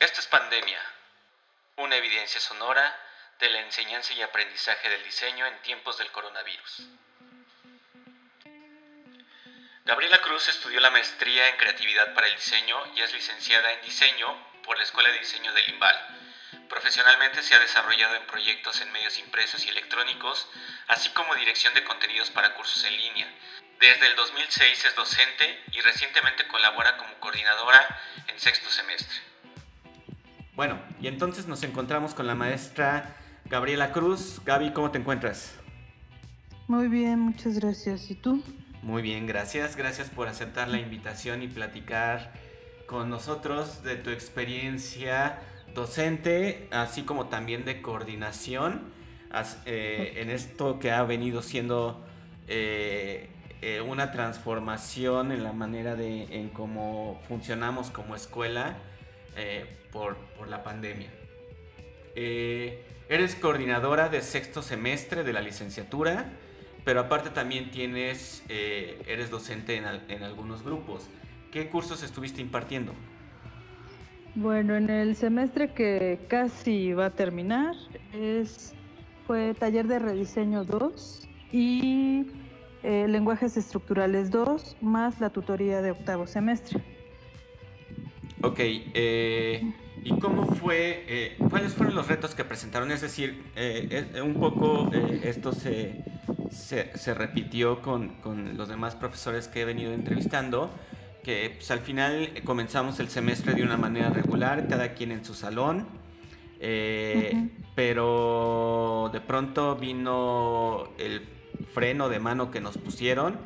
Esto es Pandemia, una evidencia sonora de la enseñanza y aprendizaje del diseño en tiempos del coronavirus. Gabriela Cruz estudió la maestría en creatividad para el diseño y es licenciada en diseño por la Escuela de Diseño del Limbal. Profesionalmente se ha desarrollado en proyectos en medios impresos y electrónicos, así como dirección de contenidos para cursos en línea. Desde el 2006 es docente y recientemente colabora como coordinadora en sexto semestre. Bueno, y entonces nos encontramos con la maestra Gabriela Cruz. Gaby, ¿cómo te encuentras? Muy bien, muchas gracias. ¿Y tú? Muy bien, gracias. Gracias por aceptar la invitación y platicar con nosotros de tu experiencia docente, así como también de coordinación eh, en esto que ha venido siendo eh, eh, una transformación en la manera de en cómo funcionamos como escuela por, por, la pandemia. eres coordinadora de sexto semestre de la licenciatura, pero aparte también tienes, eres docente en, en algunos grupos. ¿Qué cursos estuviste impartiendo? Bueno, en el semestre que casi va a terminar es fue taller de rediseño 2 y eh, lenguajes estructurales 2 más la tutoría de octavo semestre. Ok, eh, ¿y cómo fue, eh, cuáles fueron los retos que presentaron? Es decir, un poco esto se, se, se repitió con, con, los demás profesores que he venido entrevistando que pues, al final comenzamos el semestre de una manera regular, cada quien en su salón, eh, pero de pronto vino el freno de mano que nos pusieron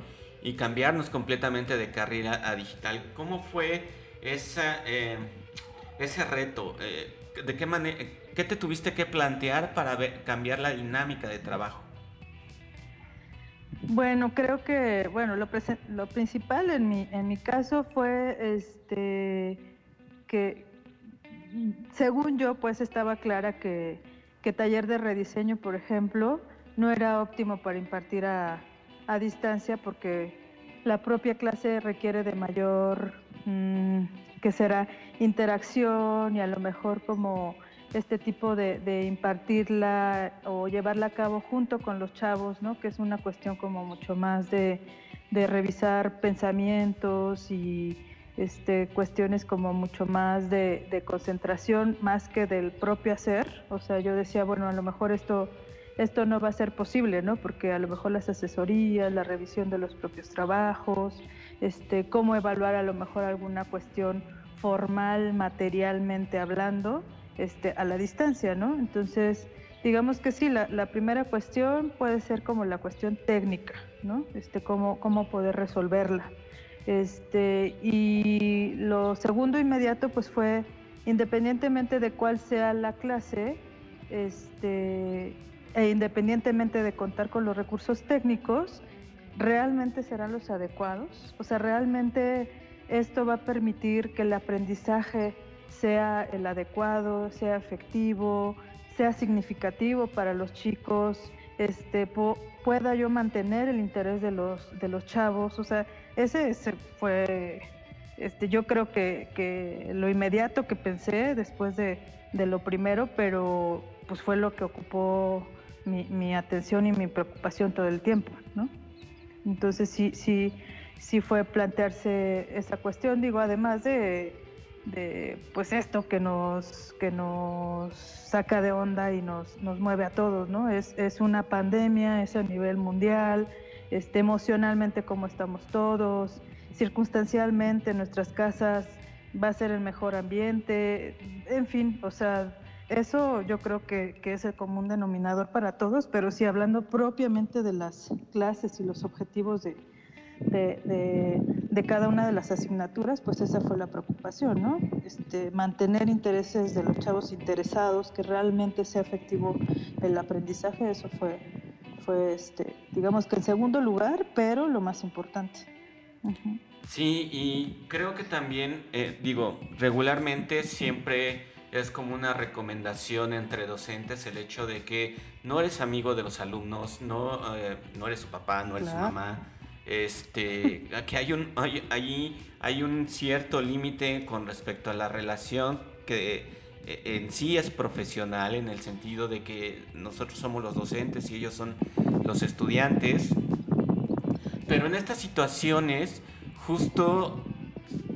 y cambiarnos completamente de carrera a digital. ¿Cómo fue esa, eh, ese reto? Eh, ¿De qué manera, qué te tuviste que plantear para cambiar la dinámica de trabajo? Bueno, creo que, bueno, lo, lo principal en mi, en mi caso fue este, que, según yo, pues estaba clara que, que taller de rediseño, por ejemplo, no era óptimo para impartir a, a distancia porque la propia clase requiere de mayor, mm, que será interacción y a lo mejor como este tipo de, impartirla o llevarla a cabo junto con los chavos, ¿no? que es una cuestión como mucho más de, revisar pensamientos y este, cuestiones como mucho más de, concentración, más que del propio hacer. O sea, yo decía, bueno, a lo mejor esto, esto no va a ser posible, ¿no? porque a lo mejor las asesorías, la revisión de los propios trabajos, este, cómo evaluar a lo mejor alguna cuestión formal, materialmente hablando, este, a la distancia, ¿no? Entonces, digamos que sí, la, primera cuestión puede ser como la cuestión técnica, ¿no? Este, cómo, cómo poder resolverla. Este, y lo segundo inmediato, pues fue, independientemente de cuál sea la clase, este, e independientemente de contar con los recursos técnicos, realmente serán los adecuados. O sea, realmente esto va a permitir que el aprendizaje sea el adecuado, sea efectivo, sea significativo para los chicos, este, pueda yo mantener el interés de los, de los chavos. O sea, ese, fue, este, yo creo que, lo inmediato que pensé después de, lo primero, pero pues fue lo que ocupó mi, atención y mi preocupación todo el tiempo, ¿no? Entonces sí, sí, sí fue plantearse esa cuestión, digo, además de pues esto que nos, que nos saca de onda y nos, nos mueve a todos, ¿no? Es, es una pandemia, es a nivel mundial, este, emocionalmente como estamos todos, circunstancialmente en nuestras casas va a ser el mejor ambiente, en fin, o sea, eso yo creo que, que es el común denominador para todos, pero sí hablando propiamente de las clases y los objetivos de, de, cada una de las asignaturas, pues esa fue la preocupación, ¿no? Este, mantener intereses de los chavos interesados, que realmente sea efectivo el aprendizaje, eso fue, fue este, digamos que en segundo lugar, pero lo más importante. Sí, y creo que también, eh, digo, regularmente siempre es como una recomendación entre docentes el hecho de que no eres amigo de los alumnos, no, eh, no eres su papá, no eres su mamá, este, que hay un, hay, hay un cierto límite con respecto a la relación que eh, en sí es profesional en el sentido de que nosotros somos los docentes y ellos son los estudiantes. Pero en estas situaciones justo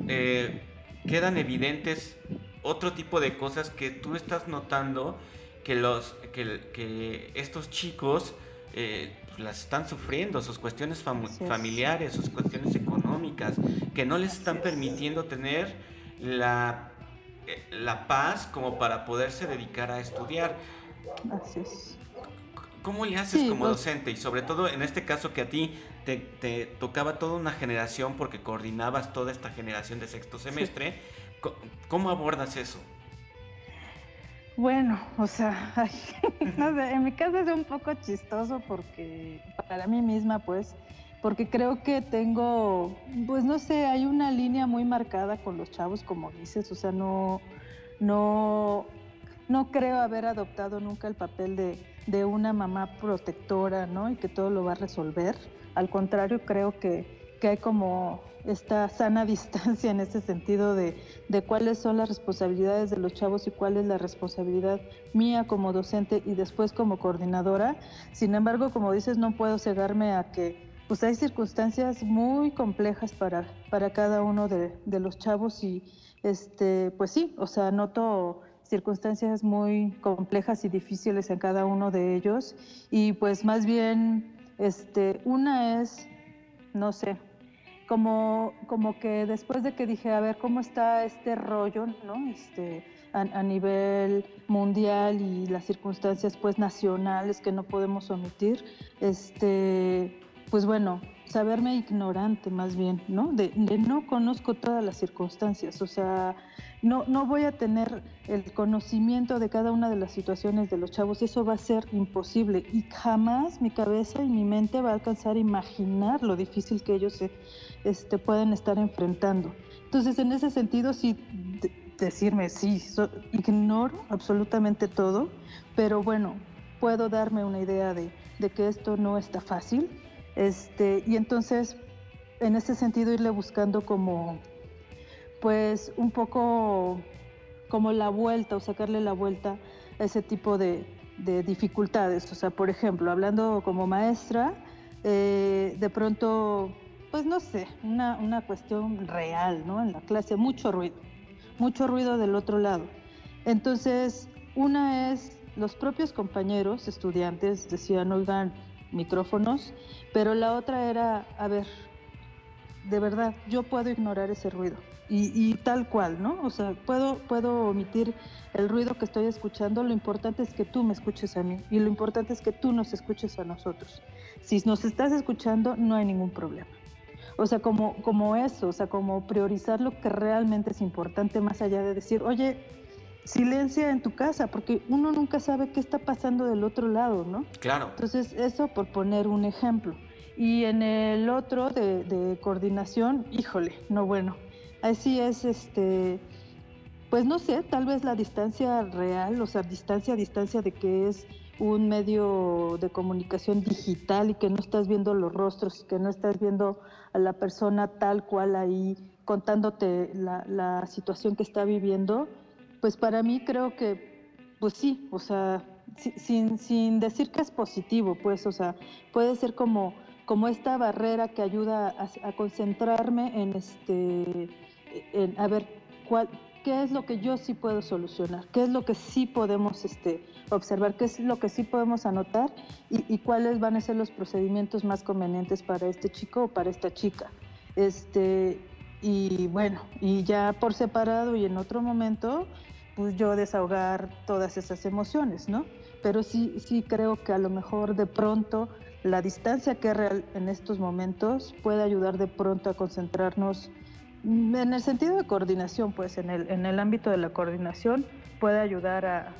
eh, quedan evidentes otro tipo de cosas que tú estás notando que, los, que, estos chicos eh, pues, las están sufriendo, sus cuestiones familiares, sus cuestiones económicas, que no les están permitiendo tener la, eh, la paz como para poderse dedicar a estudiar. Así es. ¿Cómo le haces como pues docente? Y sobre todo en este caso que a ti te, tocaba toda una generación porque coordinabas toda esta generación de sexto semestre. ¿Cómo abordas eso? Bueno, o sea, no sé, en mi caso es un poco chistoso porque para mí misma, pues, porque creo que tengo, pues no sé, hay una línea muy marcada con los chavos, como dices, o sea, no, no, no creo haber adoptado nunca el papel de, de una mamá protectora, ¿no? Y que todo lo va a resolver. Al contrario, creo que, que hay como esta sana distancia en ese sentido de, de, cuáles son las responsabilidades de los chavos y cuál es la responsabilidad mía como docente y después como coordinadora. Sin embargo, como dices, no puedo cegarme a que pues hay circunstancias muy complejas para, para cada uno de, de los chavos y este, pues sí, o sea, noto circunstancias muy complejas y difíciles en cada uno de ellos y pues más bien este, una es, no sé, como, como que después de que dije, a ver, ¿cómo está este rollo, ¿no? Este, a, nivel mundial y las circunstancias pues nacionales que no podemos omitir, este, pues bueno, saberme ignorante más bien, ¿no? De, de, no conozco todas las circunstancias, o sea, no, no voy a tener el conocimiento de cada una de las situaciones de los chavos, eso va a ser imposible y jamás mi cabeza y mi mente va a alcanzar a imaginar lo difícil que ellos se, este, pueden estar enfrentando. Entonces, en ese sentido, sí, decirme, sí, ignoro absolutamente todo, pero bueno, puedo darme una idea de, de que esto no está fácil, este, y entonces, en ese sentido, irle buscando como, pues, un poco como la vuelta o sacarle la vuelta a ese tipo de, de dificultades. O sea, por ejemplo, hablando como maestra, eh, de pronto, pues no sé, una, una cuestión real, ¿no? En la clase, mucho ruido, mucho ruido del otro lado. Entonces, una es, los propios compañeros, estudiantes, decían, oigan, micrófonos, pero la otra era, a ver, de verdad, yo puedo ignorar ese ruido. Y, tal cual, ¿no? O sea, puedo, puedo omitir el ruido que estoy escuchando, lo importante es que tú me escuches a mí y lo importante es que tú nos escuches a nosotros. Si nos estás escuchando, no hay ningún problema. O sea, como, como eso, o sea, como priorizar lo que realmente es importante más allá de decir, oye, silencia en tu casa, porque uno nunca sabe qué está pasando del otro lado, ¿no? Claro. Entonces, eso por poner un ejemplo. Y en el otro de, de coordinación, híjole, no bueno, así es, este, pues no sé, tal vez la distancia real, o sea, distancia a distancia de que es un medio de comunicación digital y que no estás viendo los rostros, que no estás viendo a la persona tal cual ahí contándote la, la situación que está viviendo, pues para mí creo que, pues sí, o sea, sin, sin decir que es positivo, pues, o sea, puede ser como, como esta barrera que ayuda a, concentrarme en este, en, a ver, cuál, qué es lo que yo sí puedo solucionar, qué es lo que sí podemos este, observar, qué es lo que sí podemos anotar y, y, cuáles van a ser los procedimientos más convenientes para este chico o para esta chica. Este, y bueno, y ya por separado y en otro momento, pues yo desahogar todas esas emociones, ¿no? Pero sí, sí creo que a lo mejor de pronto la distancia que es real en estos momentos puede ayudar de pronto a concentrarnos en el sentido de coordinación, pues en el, en el ámbito de la coordinación puede ayudar a,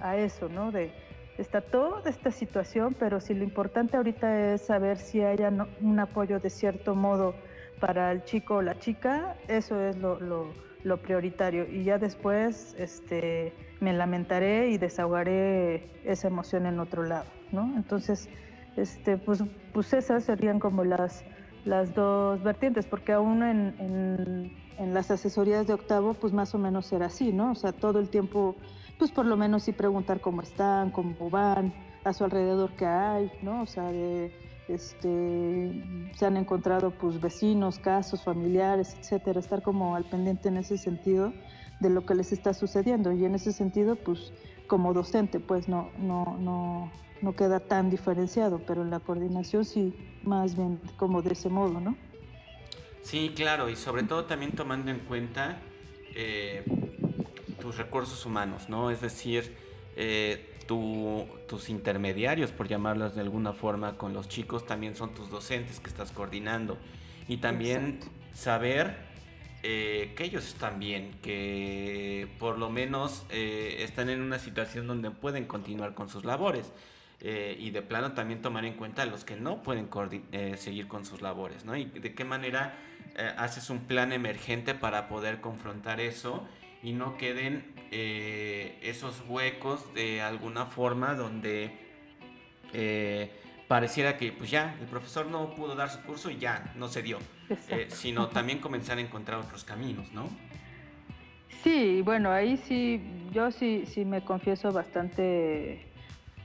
a eso, ¿no? De, está toda esta situación, pero si lo importante ahorita es saber si hay un apoyo de cierto modo para el chico o la chica, eso es lo, lo, prioritario. Y ya después este, me lamentaré y desahogaré esa emoción en otro lado, ¿no? Entonces, este, pues, pues esas serían como las, las dos vertientes, porque aún en, en, las asesorías de octavo, pues más o menos era así, ¿no? O sea, todo el tiempo, pues por lo menos sí preguntar cómo están, cómo van, a su alrededor qué hay, ¿no? O sea, este, se han encontrado pues vecinos, casos, familiares, etcétera, estar como al pendiente en ese sentido de lo que les está sucediendo y en ese sentido pues como docente pues no, no, no, no queda tan diferenciado, pero en la coordinación sí, más bien como de ese modo, ¿no? Sí, claro, y sobre todo también tomando en cuenta eh, tus recursos humanos, ¿no? Es decir, eh, tus intermediarios, por llamarlos de alguna forma, con los chicos también son tus docentes que estás coordinando. Y también saber eh, que ellos están bien, que por lo menos están en una situación donde pueden continuar con sus labores. Eh, y de plano también tomar en cuenta a los que no pueden eh, seguir con sus labores, ¿no? Y de qué manera eh, haces un plan emergente para poder confrontar eso y no queden esos huecos de alguna forma donde pareciera que pues ya el profesor no pudo dar su curso y ya no se dio, sino también comenzar a encontrar otros caminos, ¿no? Sí, bueno, ahí sí, yo sí, sí me confieso bastante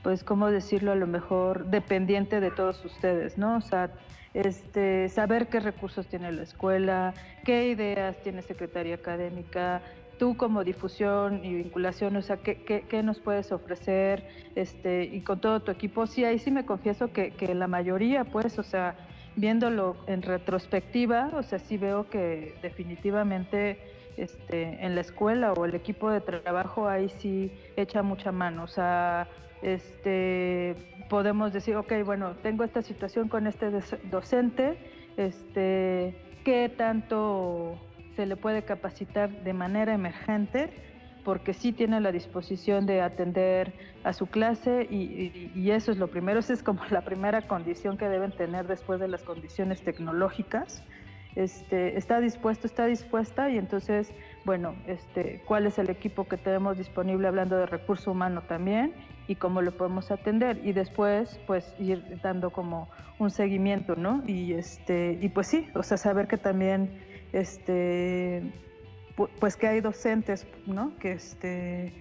pues, ¿cómo decirlo? A lo mejor dependiente de todos ustedes, ¿no? O sea, este, saber qué recursos tiene la escuela, qué ideas tiene Secretaría Académica, tú como difusión y vinculación, o sea, qué, qué, qué nos puedes ofrecer, este, y con todo tu equipo. Sí, ahí sí me confieso que, que la mayoría, pues, o sea, viéndolo en retrospectiva, o sea, sí veo que definitivamente este, en la escuela o el equipo de trabajo ahí sí echa mucha mano, o sea, este, podemos decir, ok, bueno, tengo esta situación con este docente, este, ¿qué tanto se le puede capacitar de manera emergente? Porque sí tiene la disposición de atender a su clase y, y eso es lo primero, esa es como la primera condición que deben tener después de las condiciones tecnológicas. Este, está dispuesto, está dispuesta y entonces, bueno, este, cuál es el equipo que tenemos disponible hablando de recurso humano también y cómo lo podemos atender y después pues ir dando como un seguimiento, ¿no? Y este y pues sí, o sea, saber que también este pues que hay docentes, ¿no? Que este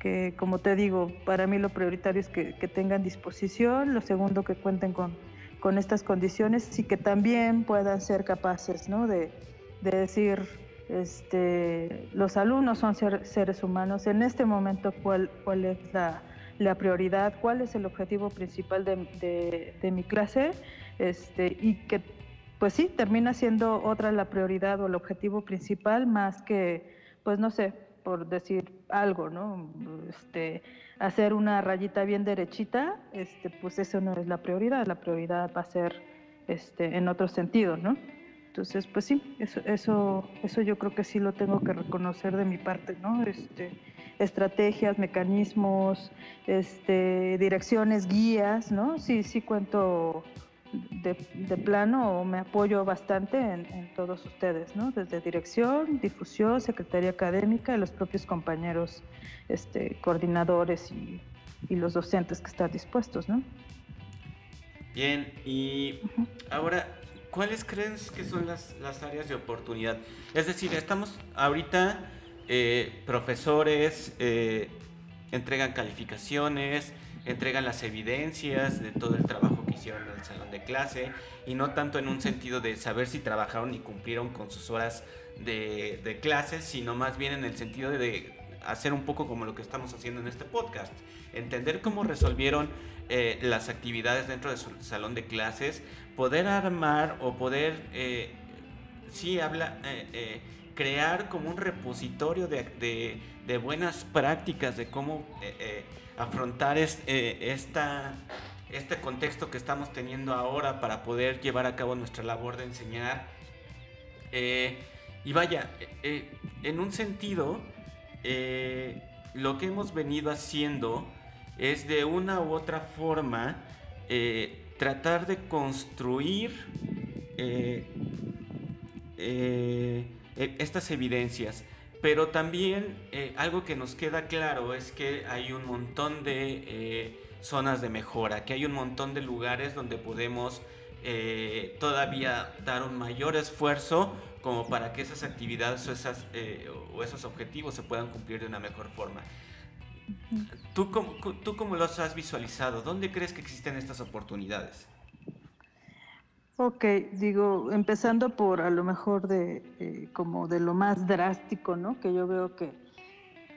que como te digo, para mí lo prioritario es que, tengan disposición, lo segundo que cuenten con, con estas condiciones y que también puedan ser capaces, ¿no? De, de decir, este, los alumnos son seres humanos, en este momento cuál, cuál es la, la prioridad, cuál es el objetivo principal de, de, mi clase, este, y que pues sí, termina siendo otra la prioridad o el objetivo principal más que, pues no sé, por decir algo, ¿no? Este, hacer una rayita bien derechita, este, pues eso no es la prioridad, la prioridad va a ser este, en otro sentido, ¿no? Entonces, pues sí, eso, eso, eso yo creo que sí lo tengo que reconocer de mi parte, ¿no? Este, estrategias, mecanismos, este, direcciones, guías, ¿no? Sí, sí cuento de, plano o me apoyo bastante en, todos ustedes, ¿no? Desde dirección, difusión, secretaría académica y los propios compañeros este, coordinadores y, los docentes que están dispuestos, ¿no? Bien, y ahora, ¿cuáles crees que son las, las áreas de oportunidad? Es decir, estamos ahorita eh, profesores eh, entregan calificaciones, entregan las evidencias de todo el trabajo en el salón de clase y no tanto en un sentido de saber si trabajaron y cumplieron con sus horas de, de clases, sino más bien en el sentido de hacer un poco como lo que estamos haciendo en este podcast, entender cómo resolvieron eh, las actividades dentro de su salón de clases, poder armar o poder, sí, habla, crear como un repositorio de, buenas prácticas, de cómo eh, eh, afrontar eh, esta, este contexto que estamos teniendo ahora para poder llevar a cabo nuestra labor de enseñar. y vaya, en un sentido, lo que hemos venido haciendo es de una u otra forma tratar de construir eh, estas evidencias. Pero también eh, algo que nos queda claro es que hay un montón de eh, zonas de mejora, que hay un montón de lugares donde podemos eh, todavía dar un mayor esfuerzo como para que esas actividades o, esas, eh, o esos objetivos se puedan cumplir de una mejor forma. ¿Tú cómo, ¿Tú cómo los has visualizado? ¿Dónde crees que existen estas oportunidades? Ok, digo, empezando por a lo mejor de eh, como de lo más drástico, ¿no? Que yo veo que,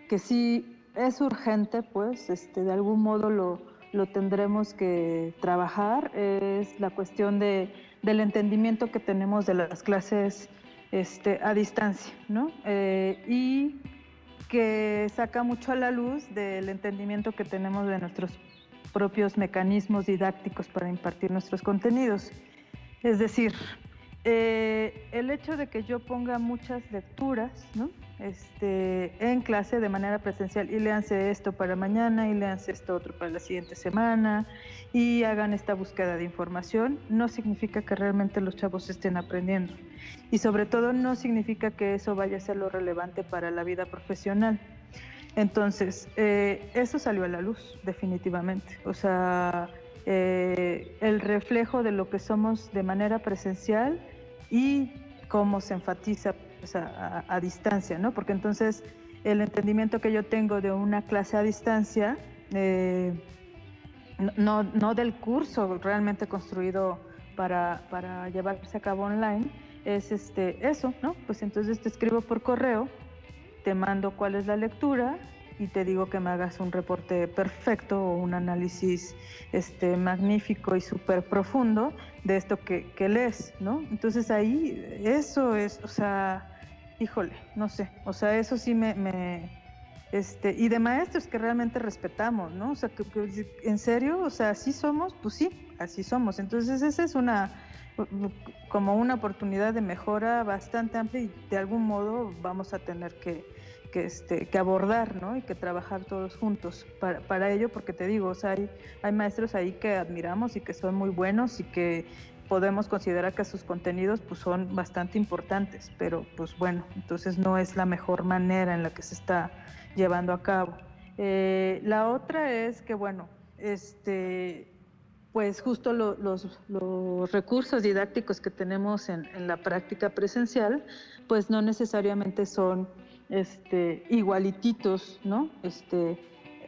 que sí es urgente, pues, este, de algún modo lo, lo tendremos que trabajar, es la cuestión de, del entendimiento que tenemos de las clases este, a distancia, ¿no? Eh, y que saca mucho a la luz del entendimiento que tenemos de nuestros propios mecanismos didácticos para impartir nuestros contenidos. Es decir, eh, el hecho de que yo ponga muchas lecturas este, en clase de manera presencial y léanse esto para mañana y léanse esto otro para la siguiente semana y hagan esta búsqueda de información, no significa que realmente los chavos estén aprendiendo. Y sobre todo no significa que eso vaya a ser lo relevante para la vida profesional. Entonces, eh, eso salió a la luz, definitivamente. O sea, eh, el reflejo de lo que somos de manera presencial y cómo se enfatiza pues, a, distancia, ¿no? Porque entonces el entendimiento que yo tengo de una clase a distancia, eh, no, no, del curso realmente construido para, para, llevarse a cabo online, es este, eso, ¿no? Pues entonces te escribo por correo, te mando cuál es la lectura y te digo que me hagas un reporte perfecto o un análisis este, magnífico y súper profundo de esto que, que, lees, ¿no? Entonces ahí eso es, o sea, híjole, no sé, o sea, eso sí me, me este, y de maestros que realmente respetamos, ¿no? O sea, que, en serio, o sea, así somos, pues sí, así somos. Entonces esa es una, como una oportunidad de mejora bastante amplia y de algún modo vamos a tener que que, este, que abordar ¿no? y que trabajar todos juntos para, para ello, porque te digo, o sea, hay, hay maestros ahí que admiramos y que son muy buenos y que podemos considerar que sus contenidos pues, son bastante importantes, pero pues bueno, entonces no es la mejor manera en la que se está llevando a cabo. Eh, la otra es que, bueno, este, pues justo los, recursos didácticos que tenemos en, en la práctica presencial, pues no necesariamente son este, igualititos, ¿no? Este,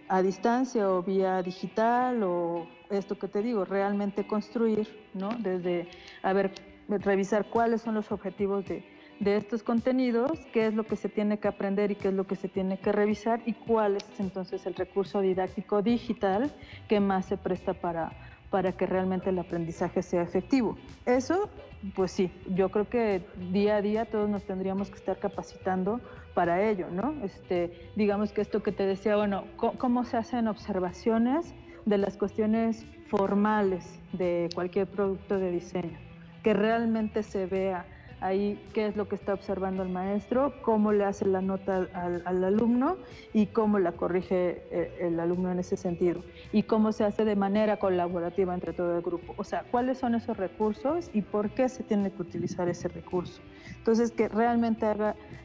a distancia o vía digital o esto que te digo, realmente construir, ¿no? Desde, a ver, revisar cuáles son los objetivos de, de estos contenidos, qué es lo que se tiene que aprender y qué es lo que se tiene que revisar y cuál es entonces el recurso didáctico digital que más se presta para, para que realmente el aprendizaje sea efectivo. Eso, pues sí, yo creo que día a día todos nos tendríamos que estar capacitando para ello, ¿no? Este, digamos que esto que te decía, bueno, ¿cómo se hacen observaciones de las cuestiones formales de cualquier producto de diseño? Que realmente se vea ahí qué es lo que está observando el maestro, cómo le hace la nota al, alumno y cómo la corrige eh, el, alumno en ese sentido y cómo se hace de manera colaborativa entre todo el grupo. O sea, cuáles son esos recursos y por qué se tiene que utilizar ese recurso. Entonces, que realmente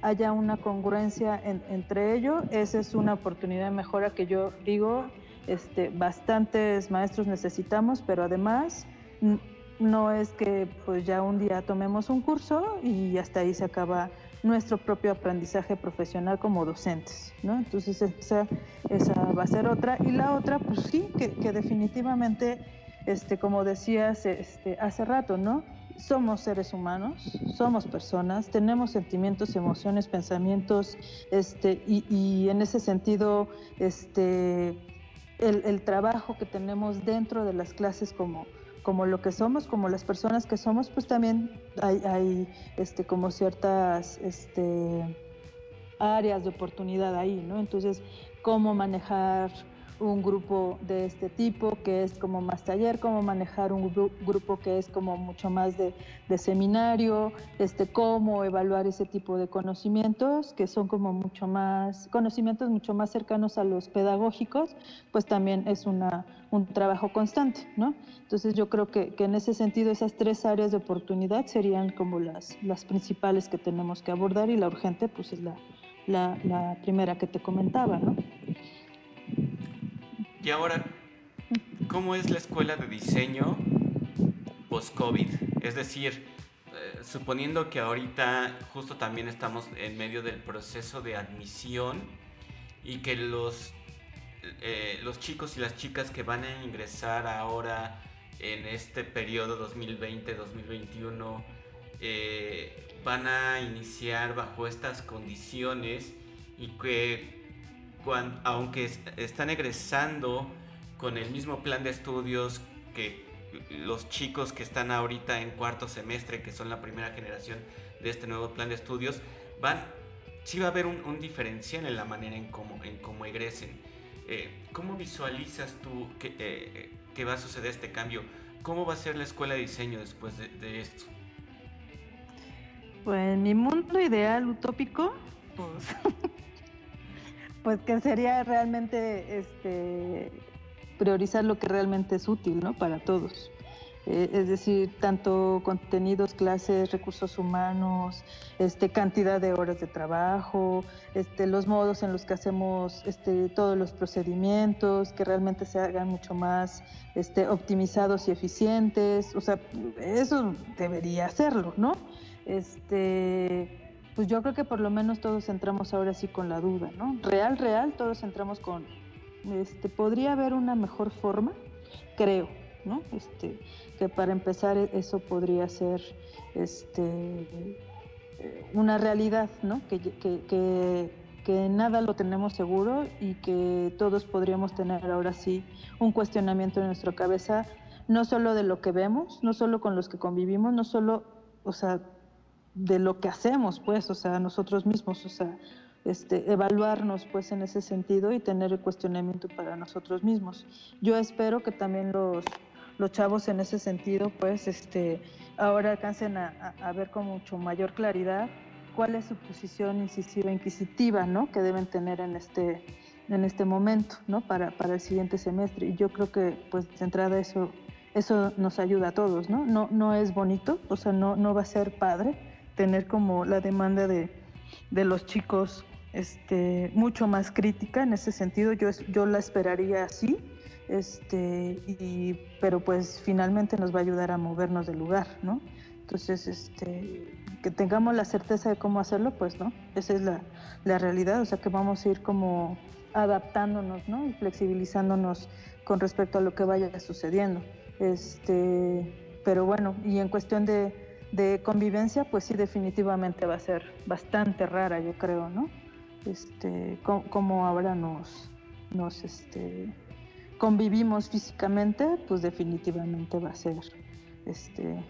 haya una congruencia entre ellos, esa es una oportunidad de mejora que yo digo, este, bastantes maestros necesitamos, pero además no es que pues ya un día tomemos un curso y hasta ahí se acaba nuestro propio aprendizaje profesional como docentes, ¿no? Entonces esa, esa va a ser otra. Y la otra, pues sí, que, definitivamente, este, como decías este, hace rato, ¿no? Somos seres humanos, somos personas, tenemos sentimientos, emociones, pensamientos, este, y, y en ese sentido, este, el, trabajo que tenemos dentro de las clases como como lo que somos, como las personas que somos, pues también hay, hay este, como ciertas este, áreas de oportunidad ahí, ¿no? Entonces, cómo manejar un grupo de este tipo que es como más taller, cómo manejar un grupo que es como mucho más de, seminario, este, cómo evaluar ese tipo de conocimientos que son como mucho más, conocimientos mucho más cercanos a los pedagógicos, pues también es una, un trabajo constante, ¿no? Entonces yo creo que, que en ese sentido esas tres áreas de oportunidad serían como las, las principales que tenemos que abordar y la urgente pues es la, la, la primera que te comentaba, ¿no? Y ahora, ¿cómo es la escuela de diseño post-COVID. Es decir, eh, suponiendo que ahorita justo también estamos en medio del proceso de admisión y que los, eh, los chicos y las chicas que van a ingresar ahora en este periodo 2020-2021 eh, van a iniciar bajo estas condiciones y que aunque están egresando con el mismo plan de estudios que los chicos que están ahorita en cuarto semestre, que son la primera generación de este nuevo plan de estudios, van, sí va a haber un, diferencial en la manera en cómo, en cómo egresen. Eh, ¿Cómo visualizas tú que, eh, que, va a suceder este cambio? ¿Cómo va a ser la escuela de diseño después de, de esto? Pues mi mundo ideal utópico, pues, pues que sería realmente este priorizar lo que realmente es útil ¿no? para todos. Eh, es decir, tanto contenidos, clases, recursos humanos, este, cantidad de horas de trabajo, este, los modos en los que hacemos este, todos los procedimientos, que realmente se hagan mucho más este, optimizados y eficientes. O sea, eso debería hacerlo, ¿no? Este, pues yo creo que por lo menos todos entramos ahora sí con la duda, ¿no? Real, real, todos entramos con este, podría haber una mejor forma, creo, ¿no? Este, que para empezar e-, eso podría ser este, una realidad, ¿no? Que, que, que, nada lo tenemos seguro y que todos podríamos tener ahora sí un cuestionamiento en nuestra cabeza, no solo de lo que vemos, no solo con los que convivimos, no solo, o sea, de lo que hacemos, pues, o sea, nosotros mismos, o sea, este, evaluarnos pues en ese sentido y tener el cuestionamiento para nosotros mismos. Yo espero que también los, los chavos en ese sentido pues este, ahora alcancen a, a, ver con mucho mayor claridad cuál es su posición incisiva, inquisitiva, ¿no? Que deben tener en este, en este momento, ¿no? Para, para el siguiente semestre. Y yo creo que, pues, de entrada eso, eso nos ayuda a todos, ¿no? No, no es bonito, o sea, no, no va a ser padre tener como la demanda de, de los chicos este, mucho más crítica en ese sentido. Yo, yo la esperaría así, este, y, pero pues finalmente nos va a ayudar a movernos del lugar, ¿no? Entonces, este, que tengamos la certeza de cómo hacerlo, pues no, esa es la, la realidad, o sea que vamos a ir como adaptándonos, ¿no? Y flexibilizándonos con respecto a lo que vaya sucediendo. Este, pero bueno, y en cuestión de, de convivencia, pues sí, definitivamente va a ser bastante rara, yo creo, ¿no? este, cómo, ahora nos, nos este, convivimos físicamente, pues definitivamente va a ser este,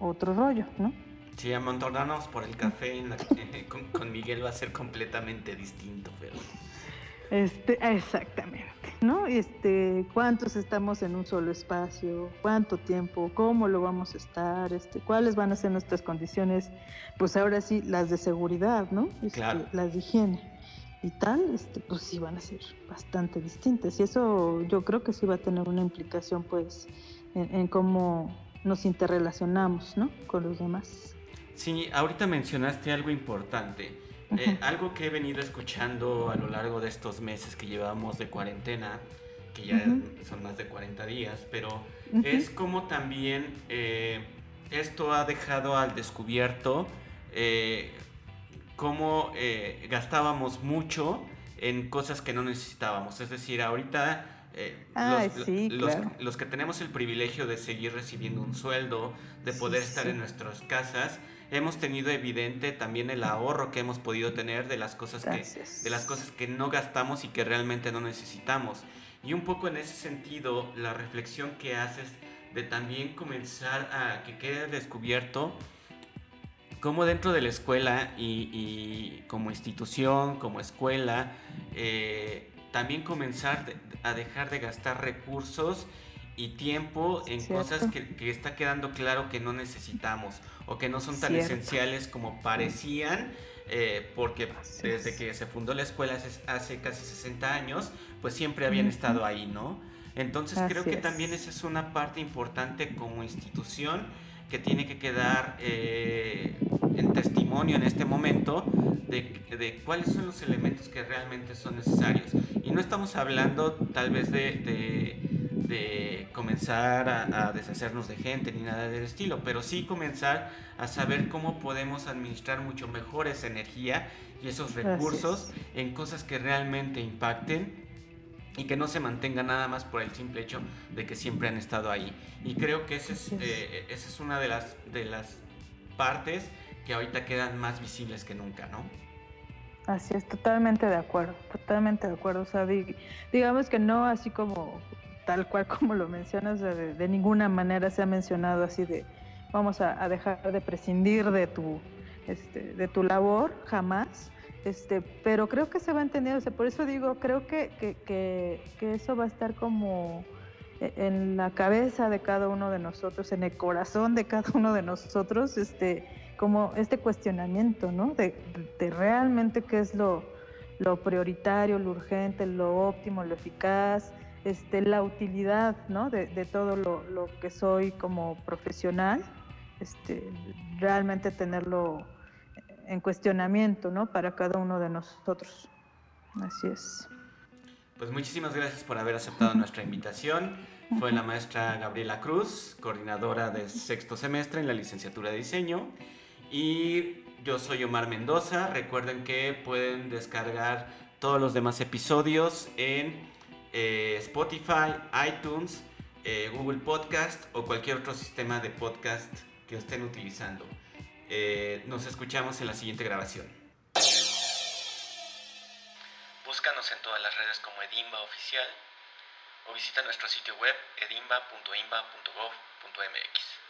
otro rollo, ¿no? Sí, amontonarnos por el café con, con, Miguel va a ser completamente distinto, pero... Este, exactamente, ¿no? Este, cuántos estamos en un solo espacio, cuánto tiempo, cómo lo vamos a estar, este, cuáles van a ser nuestras condiciones, pues ahora sí, las de seguridad, ¿no? Este, las de higiene y tal, este, pues sí van a ser bastante distintas. Y eso yo creo que sí va a tener una implicación, pues, en, en cómo nos interrelacionamos, ¿no? Con los demás. Sí, ahorita mencionaste algo importante eh, algo que he venido escuchando a lo largo de estos meses que llevamos de cuarentena, que ya son más de 40 días, pero es como también eh, esto ha dejado al descubierto eh, cómo gastábamos mucho en cosas que no necesitábamos. Es decir, ahorita los, los, que tenemos el privilegio de seguir recibiendo un sueldo, de poder estar en nuestras casas, hemos tenido evidente también el ahorro que hemos podido tener de las cosas que de las cosas que no gastamos y que realmente no necesitamos. Y un poco en ese sentido, la reflexión que haces de también comenzar a que quede descubierto cómo dentro de la escuela y, como institución, como escuela, eh, también comenzar a dejar de gastar recursos y tiempo en cosas que, que, está quedando claro que no necesitamos o que no son tan esenciales como parecían, eh, porque desde que se fundó la escuela hace, casi 60 años, pues siempre habían estado ahí, ¿no? Entonces creo que también esa es una parte importante como institución que tiene que quedar eh, en testimonio en este momento de, de, cuáles son los elementos que realmente son necesarios. Y no estamos hablando tal vez de de comenzar a, deshacernos de gente ni nada del estilo, pero sí comenzar a saber cómo podemos administrar mucho mejor esa energía y esos recursos en cosas que realmente impacten y que no se mantengan nada más por el simple hecho de que siempre han estado ahí. Y creo que esa es, eh, esa es una de las, de las partes que ahorita quedan más visibles que nunca, ¿no? Así es, totalmente de acuerdo, totalmente de acuerdo. O sea, digamos que no así como tal cual como lo mencionas, de, ninguna manera se ha mencionado así de vamos a, dejar de prescindir de tu, este, de tu labor, jamás. Este, pero creo que se va entendiendo, o sea, por eso digo, creo que, que, que, eso va a estar como e, en la cabeza de cada uno de nosotros, en el corazón de cada uno de nosotros, este, como este cuestionamiento, ¿no? De, de realmente qué es lo, lo prioritario, lo urgente, lo óptimo, lo eficaz, este, la utilidad ¿no? de, todo lo, que soy como profesional, este, realmente tenerlo en cuestionamiento ¿no? para cada uno de nosotros. Así es. Pues muchísimas gracias por haber aceptado nuestra invitación. Fue la maestra Gabriela Cruz, coordinadora de sexto semestre en la licenciatura de diseño. Y yo soy Omar Mendoza. Recuerden que pueden descargar todos los demás episodios en eh, Spotify, iTunes, eh, Google Podcast o cualquier otro sistema de podcast que estén utilizando. Eh, nos escuchamos en la siguiente grabación. Búscanos en todas las redes como Edimba Oficial o visita nuestro sitio web edimba.imba.gov.mx.